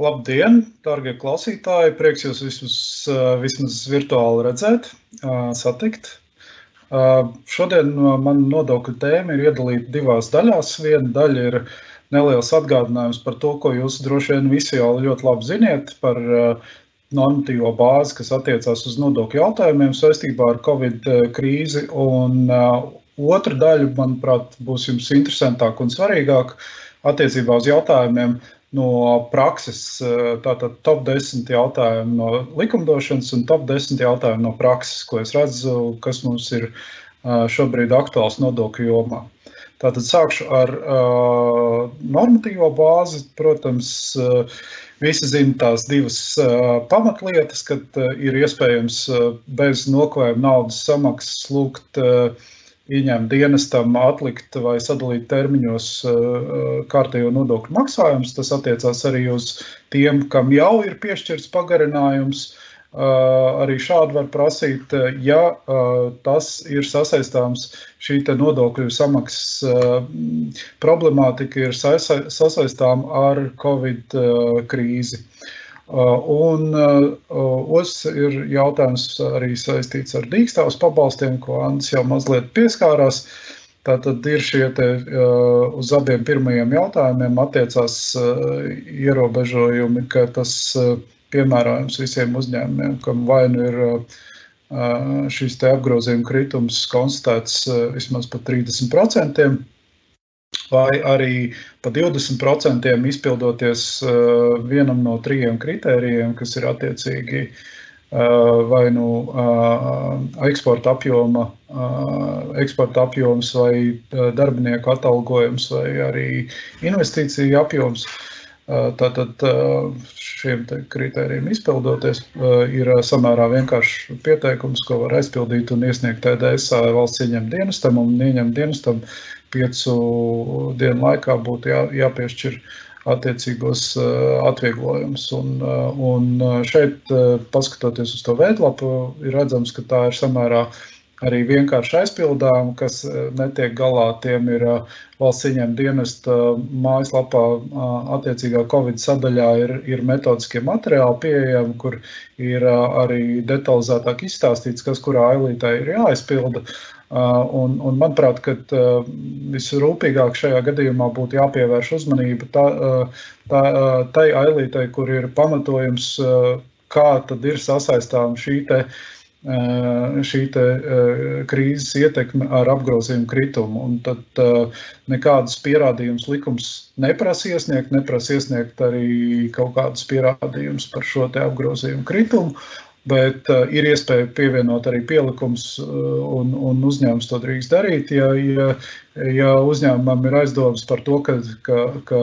Labdien, darbie klausītāji! Prieks jūs visus vismaz virtuāli redzēt, satikt. Šodien man nodokļu tēma ir iedalīta divās daļās. Viena daļa ir neliels atgādinājums par to, ko jūs droši vien visi jau ļoti labi ziniet par normatīvo bāzi, kas attiecās uz nodokļu jautājumiem saistībā ar Covid krīzi. Un otra daļa, manuprāt, būs jums interesantāk un svarīgāk attiecībā uz jautājumiem no prakses, tātad top 10 jautājumu no likumdošanas un top 10 jautājumu no prakses, ko es redzu, kas mums ir šobrīd aktuāls nodokļu jomā. Tātad sākšu ar uh, normatīvo bāzi. Protams, uh, visi zina tās divas uh, pamatlietas, kad uh, ir iespējams uh, bez nokavējuma naudas samaksas lūgt uh, ieņēmuma dienestam atlikt vai sadalīt termiņos kārtējo nodokļu maksājumus. Tas attiecās arī uz tiem, kam jau ir piešķirts pagarinājums. Arī šādi var prasīt, ja tas ir sasaistāms, šī nodokļu samaksas problemātika ir sasaistām ar Covid krīzi. Un otrs ir jautājums arī saistīts ar dīkstāvus pabalstiem, ko Ants jau mazliet pieskārās. Tātad ir šie te uz abiem pirmajiem jautājumiem attiecās ierobežojumi, ka tas piemērojams visiem uzņēmumiem, kam vai nu ir šīs te apgrozījuma kritums konstatēts vismaz par 30%, vai arī pa 20% izpildoties uh, vienam no trijiem kritērijiem, kas ir attiecīgi uh, vai nu uh, eksporta apjoma, eksporta apjoms vai darbinieku atalgojums vai arī investīciju apjoms. Tātad šiem kritērijiem izpildoties, ir samērā vienkāršs pieteikums, ko var aizpildīt un iesniegt TDS valsts ieņem dienestam un ieņem dienestam piecu dienu laikā būtu jā, jāpiešķir attiecīgos atvieglojumus. Un, un šeit, paskatoties uz to veidlapu, ir redzams, ka tā ir samērā arī vienkārši aizpildām, kas netiek galā. Tiem ir valsts ieņēmuma dienesta mājaslapā, attiecīgā Covid sadaļā, ir, ir metodiskie materiāli pieejami, kur ir arī detalizētāk izstāstīts, kas kurā ailītē ir jāaizpilda. Uh, un, un manuprāt, ka uh, visrūpīgāk šajā gadījumā būtu jāpievērš uzmanība tā, uh, tā, tai ailītei, kur ir pamatojums, kā tad ir sasaistām šī te, šī te krīzes ietekme ar apgrozījumu kritumu. Un tad nekādas pierādījumus likums neprasa iesniegt, neprasa iesniegt arī kaut kādus pierādījumus par šo te apgrozījumu kritumu. Bet uh, ir iespēja pievienot arī pielikums, uh, un, un uzņēmums to drīkst darīt. Ja, ja, ja uzņēmumam ir aizdomas par to, ka, ka, ka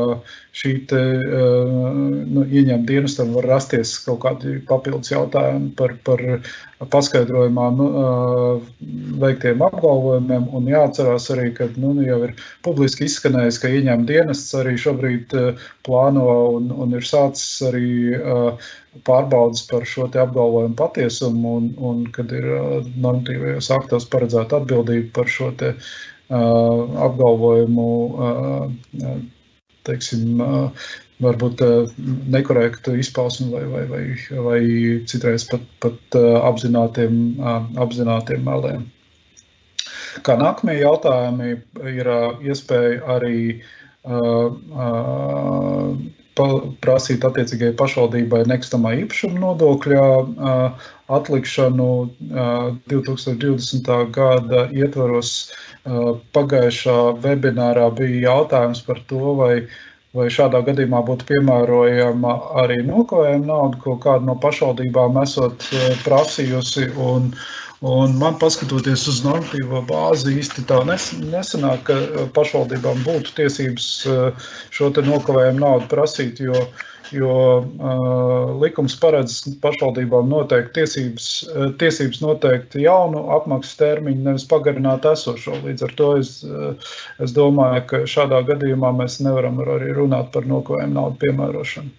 šī te, uh, nu, ieņēmuma dienestam var rasties kaut kādi papildus jautājumi par, par paskaidrojumā nu, uh, veiktiem apgalvojumiem, un jāatcerās arī, ka nu, jau ir publiski izskanējis, ka ieņēmuma dienests arī šobrīd uh, plāno un, un ir sācis arī pārbaudas par šo apgalvojumu patiesumu, un, un kad ir normatīvajos aktos paredzēta atbildība par šo te, apgalvojumu, teiksim, varbūt nekorektu izpausmu vai, vai, vai, vai citreiz pat, pat apzinātiem, apzinātiem meliem. Kā nākamie jautājumi ir iespēja arī uh, uh, prasīt attiecīgajai pašvaldībai nekustamā īpašuma nodokļa atlikšanu 2020. gada ietvaros. Pagājušā webinārā bija jautājums par to, vai, vai šādā gadījumā būtu piemērojama arī nokavējuma nauda, ko kāda no pašvaldībām esot prasījusi. Un, Un man paskatoties uz normatīvo bāzi, īsti tā nesanāk, ka uh, pašvaldībām būtu tiesības uh, šo nokavējumu naudu prasīt, jo, jo uh, likums paredz pašvaldībām noteikti tiesības, tiesības noteikt jaunu apmaksas termiņu, nevis pagarināt esošo. Līdz ar to es, es domāju, ka šādā gadījumā mēs nevaram arī runāt par nokavējumu naudu piemērošanu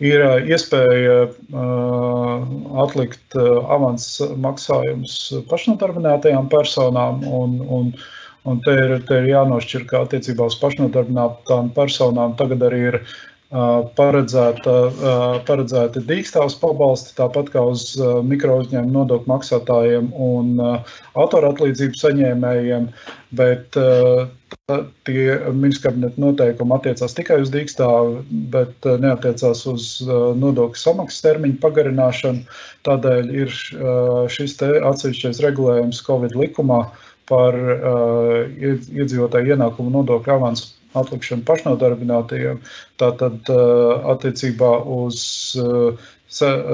ir iespēja atlikt avans maksājumus pašnodarbinātajām personām. Un, un, un te, ir, te ir jānošķir, ka attiecībā uz pašnodarbinātām personām tagad arī ir paredzēta, paredzēti dīkstāvs pabalsti, tāpat kā uz mikro uzņēmumu nodokļu maksātājiem un autoratlīdzību saņēmējiem, bet tie ministrs kabineta noteikumi attiecās tikai uz dīkstāvu, bet neatiecās uz nodokļu samaksas termiņu pagarināšanu. Tādēļ ir šis atsevišķais regulējums Covid likumā par iedzīvotāju ienākumu nodokļu avansu atlikšanu pašnodarbinātajiem. Tātad attiecībā uz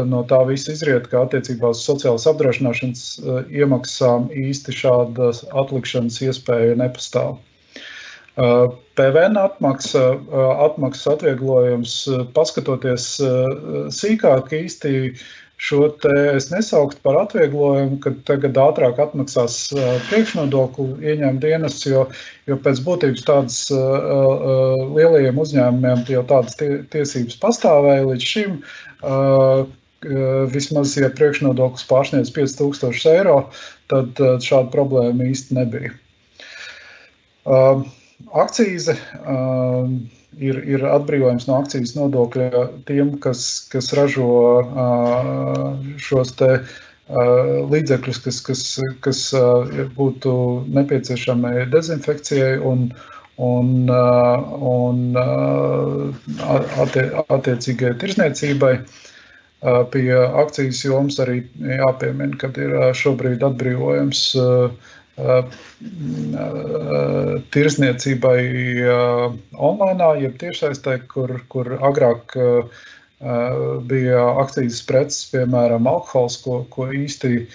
no tā viss izriet, ka attiecībā uz sociālās apdrošināšanas iemaksām īsti šādas atlikšanas iespēja nepastāv. PVN atmaksa, atmaksas atvieglojums, paskatoties sīkāk īsti Šo te es nesauktu par atvieglojumu, ka tagad ātrāk atmaksās priekšnodokli ieņēmuma dienas, jo, jo pēc būtības tādas lielajiem uzņēmumiem jau tādas tie, tiesības pastāvēja līdz šim. Vismaz, ja priekšnodoklis pārsniedz 5000 eiro, tad šāda problēma īsti nebija. Akcīze. Ir, ir atbrīvojums no akcijas nodokļa tiem, kas, kas ražo šos te līdzekļus, kas, kas, kas būtu nepieciešami dezinfekcijai un, un, un attie, attiecīgai tirzniecībai. Pie akcijas jomas arī jāpiemina, ka ir šobrīd atbrīvojums tirsniecībai online, jeb tiešsaistē, kur, kur agrāk bija akcijas preces, piemēram, alkohols, ko, ko īsti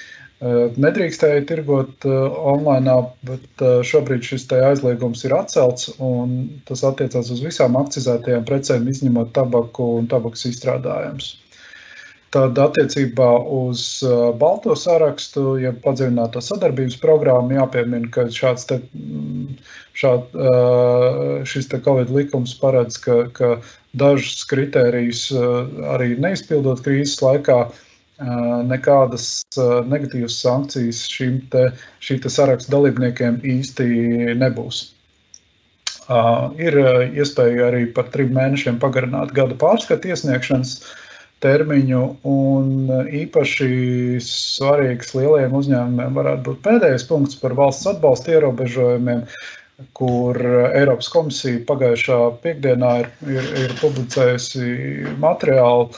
nedrīkstēja tirgot online, bet šobrīd šis aizliegums ir atcelts un tas attiecās uz visām akcizētajām precēm, izņemot tabaku un tabakas izstrādājumus. Tad attiecībā uz uh, balto sarakstu, ja padziļināto sadarbības programmu, jāpiemina, ka šāds te, mm, šād, uh, šis te Covid likums paredz, ka, ka dažus kritērijus uh, arī neizpildot krīzes laikā, nekādas negatīvas sankcijas šīm te, šī te saraksta dalībniekiem īsti nebūs. Ir iespēja arī par trim mēnešiem pagarināt gada pārskatu iesniegšanas uh, termiņu, un īpaši svarīgs lielajiem uzņēmumiem varētu būt pēdējais punkts par valsts atbalsta ierobežojumiem, kur Eiropas komisija pagājušā piekdienā ir, ir, ir publicējusi materiālu,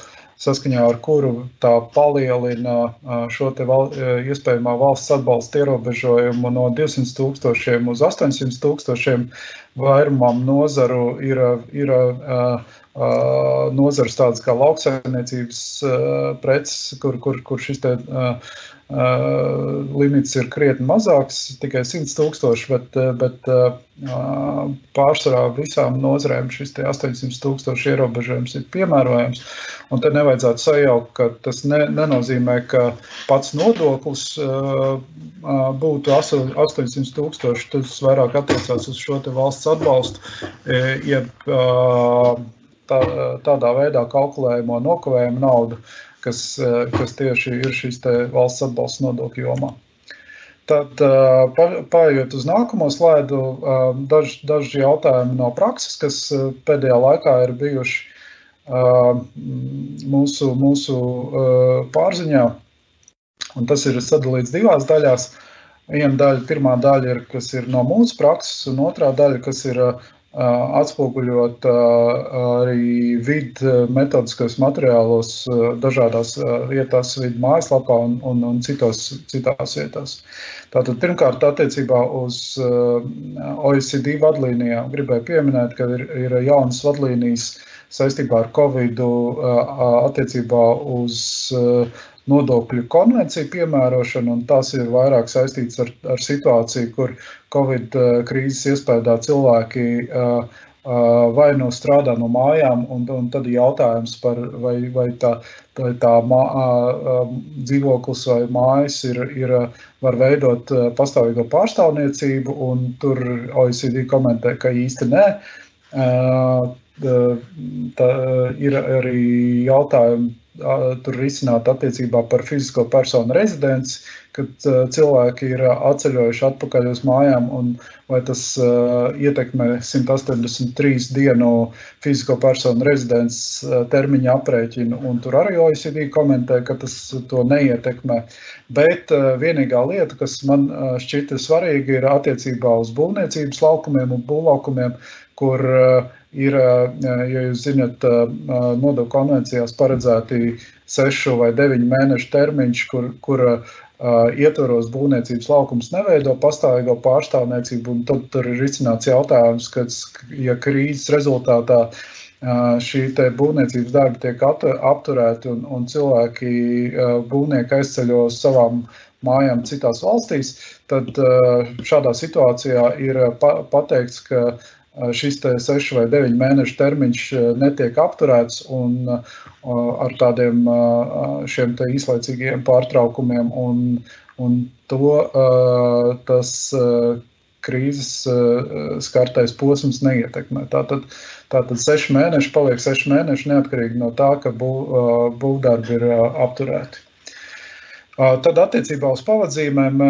saskaņā ar kuru tā palielina šo te val, iespējamā valsts atbalsta ierobežojumu no 200 tūkstošiem uz 800 tūkstošiem. Vairumam nozaru ir, ir uh, nozares tādas kā lauksaimniecības preces, kur, kur, kur šis te, limits ir krietni mazāks, tikai 100 tūkstoši, bet, bet pārsvarā visām nozarēm šis 800 tūkstoši ierobežojums ir piemērojams. Un te nevajadzētu sajaukt, ka tas ne, nenozīmē, ka pats nodoklis būtu 800 tūkstoši, tas vairāk attiecās uz šo valsts atbalstu, jeb tā, tādā veidā kalkulējumu nokavējumu naudu, kas, kas tieši ir šīs valsts atbalsta nodokļu jomā. Tad, pārējot uz nākamo slaidu, daži, daži jautājumi no prakses, kas pēdējā laikā ir bijuši mūsu, mūsu pārziņā. Un tas ir sadalīts divās daļās. Viena daļa, pirmā daļa ir, kas ir no mūsu prakses, un otrā daļa, kas ir atspoguļot arī vidu metodiskos materiālos dažādās vietās, vidu mājaslapā un, un, un citos, citās vietās. Tātad pirmkārt attiecībā uz OECD vadlīnijām gribēju pieminēt, ka ir, ir jaunas vadlīnijas saistībā ar Covid attiecībā uz nodokļu konvenciju piemērošanu, un tas ir vairāk saistīts ar, ar situāciju, kur Covid uh, krīzes iespējā cilvēki uh, uh, vai nu strādā no mājām, un, un tad ir jautājums par vai, vai tā, tā, tā mā, dzīvoklis vai mājas ir, ir, var veidot pastāvīgo pārstāvniecību, un tur OECD komentē, ka īsti nē. Tā ir arī jautājumi tur risināt attiecībā par fizisko personu rezidenci, kad cilvēki ir atceļojuši atpakaļ uz mājām, un vai tas ietekmē 183 dienu fizisko personu rezidences termiņa aprēķinu, un tur arī OECD komentē, ka tas to neietekmē. Bet vienīgā lieta, kas man šķita svarīga, ir attiecībā uz būvniecības laukumiem un būvlaukumiem, kur uh, ir, ja jūs zinat, nodokļu konvencijās paredzēti sešu vai deviņu mēnešu termiņš, kur, kur ietvaros būvniecības laukums neveido pastāvīgo pārstāvniecību, un tad tur ir izcināts jautājums, ka, ja krīzes rezultātā šī būvniecības darba tiek apturēti un, un cilvēki, būvnieki aizceļo uz savām mājām citās valstīs, tad šādā situācijā ir pateikts, ka šis sešu vai deviņu mēnešu termiņš netiek apturēts un ar tādiem šiem īslaicīgiem pārtraukumiem, un, un to tas krīzes skartais posms neietekmē. Tātad, tātad seši mēneši paliek seši mēneši neatkarīgi no tā, ka būvdarbi ir apturēti. Tad attiecībā uz pavadzīmēm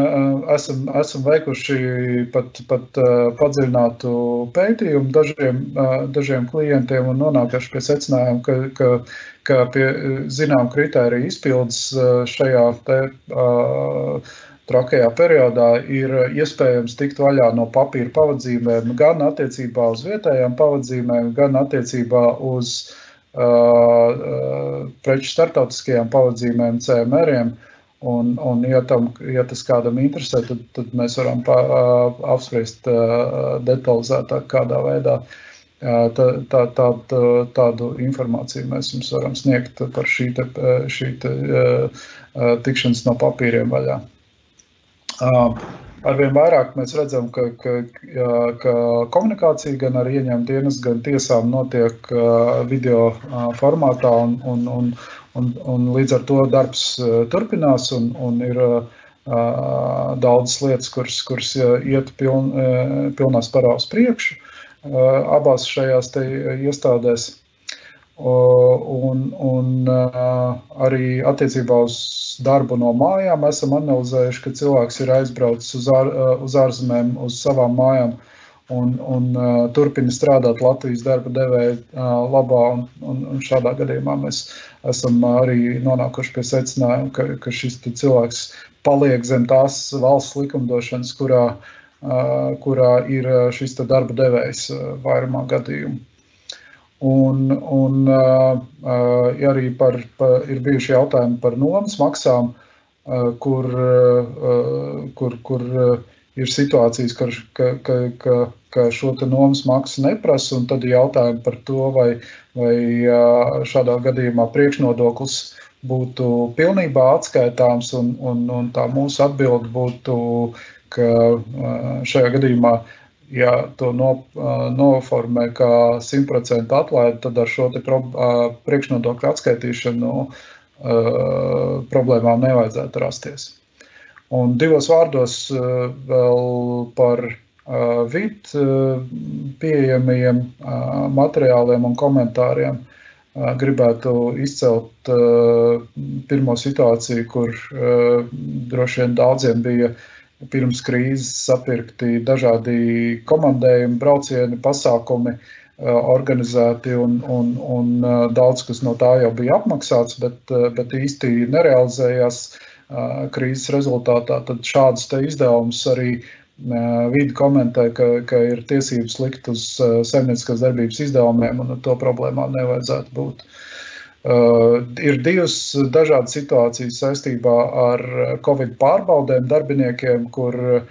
esam, esam veikuši pat, pat padziļinātu pētījumu dažiem, dažiem klientiem un nonākuši pie secinājuma, ka, ka, ka pie zinām kritēriju izpildes šajā te, trakajā periodā ir iespējams tikt vaļā no papīra pavadzīmēm gan attiecībā uz vietējām pavadzīmēm, gan attiecībā uz uh, preču startautiskajām pavadzīmēm, CMR-iem. Uh, Un, un ja, tam, ja tas kādam interesē, tad, tad mēs varam pa, apspriest detalizētāk, kādā veidā tā, tā, tā, tādu informāciju mēs jums varam sniegt par šī, te, šī te, tikšanas no papīriem vaļā. Arvien vairāk mēs redzam, ka, ka, ka komunikācija gan ar ieņēmumu dienas, gan tiesām notiek video formātā, un, un, un, Un, un līdz ar to darbs uh, turpinās, un, un ir uh, daudzas lietas, kuras, kuras iet piln, pilnā sparā uz priekšu abās šajās iestādēs. Un, un arī attiecībā uz darbu no mājām esam analizējuši, ka cilvēks ir aizbraucis uz, ār, uz ārzemēm, uz savām mājām, uh, un, un uh, turpina strādāt Latvijas darba devēja uh, labā. Un, un, un šādā gadījumā mēs esam arī nonākuši pie secinājuma, ka, ka šis cilvēks paliek zem tās valsts likumdošanas, kurā, uh, kurā ir šis darba devējs uh, vairumā gadījumu. Un, un uh, uh, arī par, par, ir bijuši jautājumi par nomas maksām, uh, kur, uh, kur, kur uh, ir situācijas, ka, ka, ka, ka, šo nomas maksu neprasa, un tad ir jautājumi par to, vai, vai šādā gadījumā priekšnodoklis būtu pilnībā atskaitāms, un, un, un tā mūsu atbilde būtu, ka šajā gadījumā, ja to no, noformē kā 100% atlaidi, tad ar šo pro, priekšnodokļu atskaitīšanu problēmām nevajadzētu rasties. Un divos vārdos eh, vēl par eh, vidu eh, pieejamajiem materiāliem un komentāriem. Gribētu izcelt pirmo situāciju, kur droši vien daudziem bija pirms krīzes sapirkti dažādi komandējumi, braucieni, pasākumi organizēti, un, un, un daudz kas no tā jau bija apmaksāts, bet, bet īsti nerealizējās. Uh, krīzes rezultātā, tad šādus izdevumus arī vidi komentē, ka, ka ir tiesības likt uz saimnieciskās darbības izdevumiem, un to problēmām nevajadzētu būt. Uh, ir divas dažādas situācijas saistībā ar Covid pārbaudēm darbiniekiem, kur uh,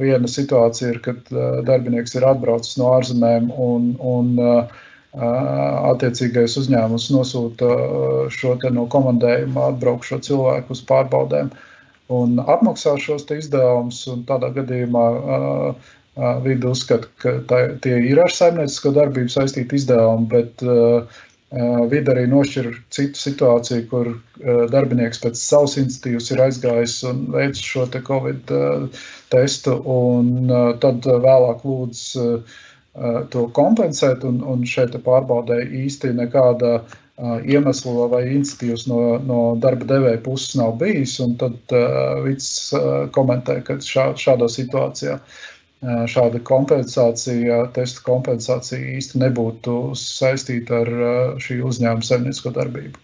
viena situācija ir, kad uh, darbinieks ir atbraucis no ārzemēm un, un uh, attiecīgais uzņēmums nosūta šo no komandējuma atbraukšo cilvēku uz pārbaudēm un apmaksā šos izdevumus. Tādā gadījumā vidi uzskata, ka tā, tie ir ar saimniecisko darbību saistīti izdevumi, bet vidi arī nošķir citu situāciju, kur darbinieks pēc savas iniciatīvas ir aizgājis un veicis šo te Covid testu, un tad vēlāk lūdzu to kompensēt, un, un šeit pārbaudē īsti nekāda iemeslu vai iniciatīvas no, no darba devēja puses nav bijis. Tad uh, komentē, ka šā, šādā situācijā šāda kompensācija, testa kompensācija īsti nebūtu saistīta ar šī uzņēmuma saimniecisko darbību.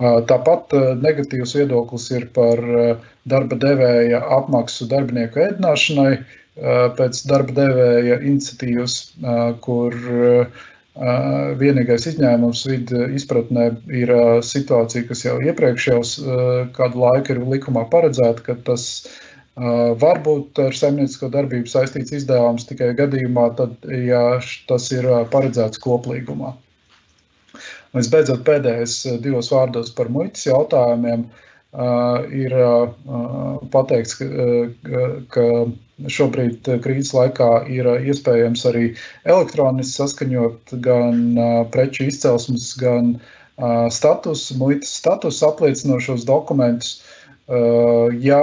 Tāpat negatīvs viedoklis ir par darba devēja apmaksu darbinieku ēdināšanai pēc darba devēja iniciatīvas, kur uh, Vienīgais izņēmums vidu izpratnē ir situācija, kas jau iepriekš jau kādu laiku ir likumā paredzēta, ka tas var būt ar saimniecisko darbību saistīts izdevums tikai gadījumā, tad, ja tas ir paredzēts koplīgumā. Visbeidzot, pēdējais divos vārdos par muitas jautājumiem. Ir pateikts, ka, ka Šobrīd eh, krīzes laikā ir eh, iespējams arī elektroniski saskaņot gan eh, preču izcelsmes, gan status, muitas status apliecinošos dokumentus. Ja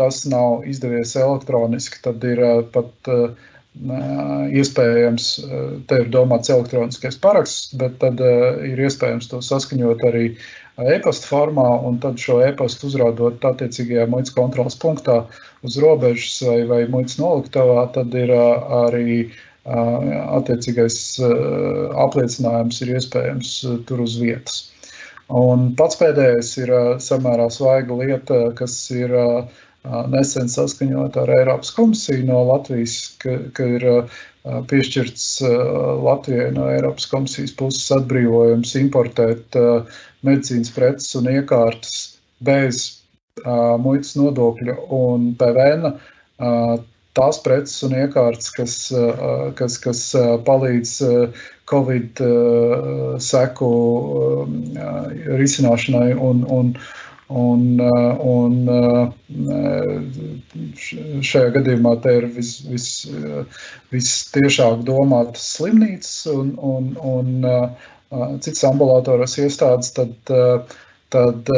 tas nav izdevies elektroniski, tad ir pat iespējams, te ir domāts elektroniskais paraksts, bet tad ir iespējams to saskaņot arī e-pasta formā, un tad šo e-pastu uzrādot attiecīgajā muitas kontrolas punktā uz robežas vai, vai muitas noliktavā, tad ir arī attiecīgais apliecinājums ir iespējams tur uz vietas. Un pats pēdējais ir samērā svaiga lieta, kas ir nesen saskaņota ar Eiropas komisiju no Latvijas, ka, ka ir piešķirts Latvijai no Eiropas komisijas puses atbrīvojums importēt medicīnas preces un iekārtas bez muitas nodokļa un PVN tās preces un iekārtas, kas, kas, kas palīdz Covid seku risināšanai un, un, un, un šajā gadījumā te ir vis, vis, vistiešāk domātas slimnīcas un, un, un citas ambulatoras iestādes, tad, tad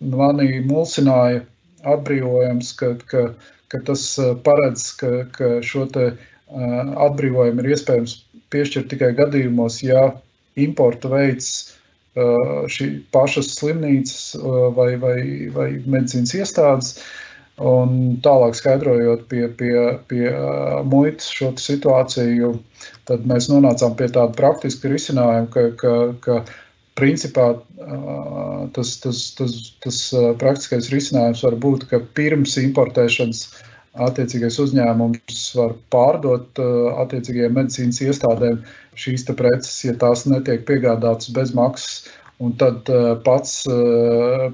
manī mulsināja atbrīvojums, ka, ka, ka tas paredz, ka, ka šo te atbrīvojumu ir iespējams piešķirt tikai gadījumos, ja importu veids šī pašas slimnīcas vai, vai, vai medicīnas iestādes. Un tālāk skaidrojot pie, pie, pie muitas šo situāciju, tad mēs nonācām pie tāda praktiska risinājuma, ka, ka, ka principā tas, tas, tas, tas praktiskais risinājums var būt, ka pirms importēšanas attiecīgais uzņēmums var pārdot attiecīgajiem medicīnas iestādēm šīs preces, ja tās netiek piegādātas bez maksas. Un tad pats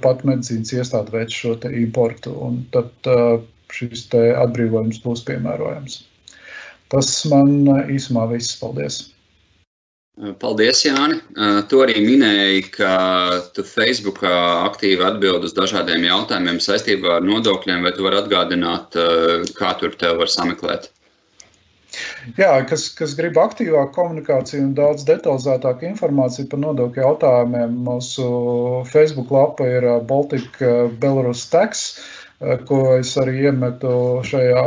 pat medicīnas iestāde veic šo importu, un tad šis atbrīvojums būs piemērojams. Tas man īsumā viss. Paldies! Paldies, Jāni. Tu arī minēji, ka tu Facebookā aktīvi atbild uz dažādiem jautājumiem saistībā ar nodokļiem, vai tu vari atgādināt, kā tur tev var sameklēt? Jā, kas, kas grib aktīvāku komunikāciju un daudz detalizētāku informāciju par nodokļu jautājumiem, mūsu Facebook lapa ir Baltika Belarus Tax. Uh, ko es arī iemetu šajā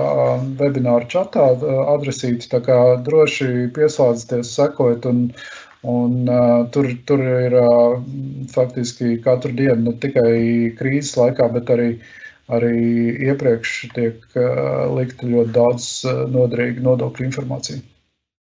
webināru čatā adresīti. Tā kā droši pieslēdzieties, sekojiet, un, un tur, tur ir faktiski katru dienu ne tikai krīzes laikā, bet arī, arī iepriekš tiek likta ļoti daudz noderīga nodokļu informācija.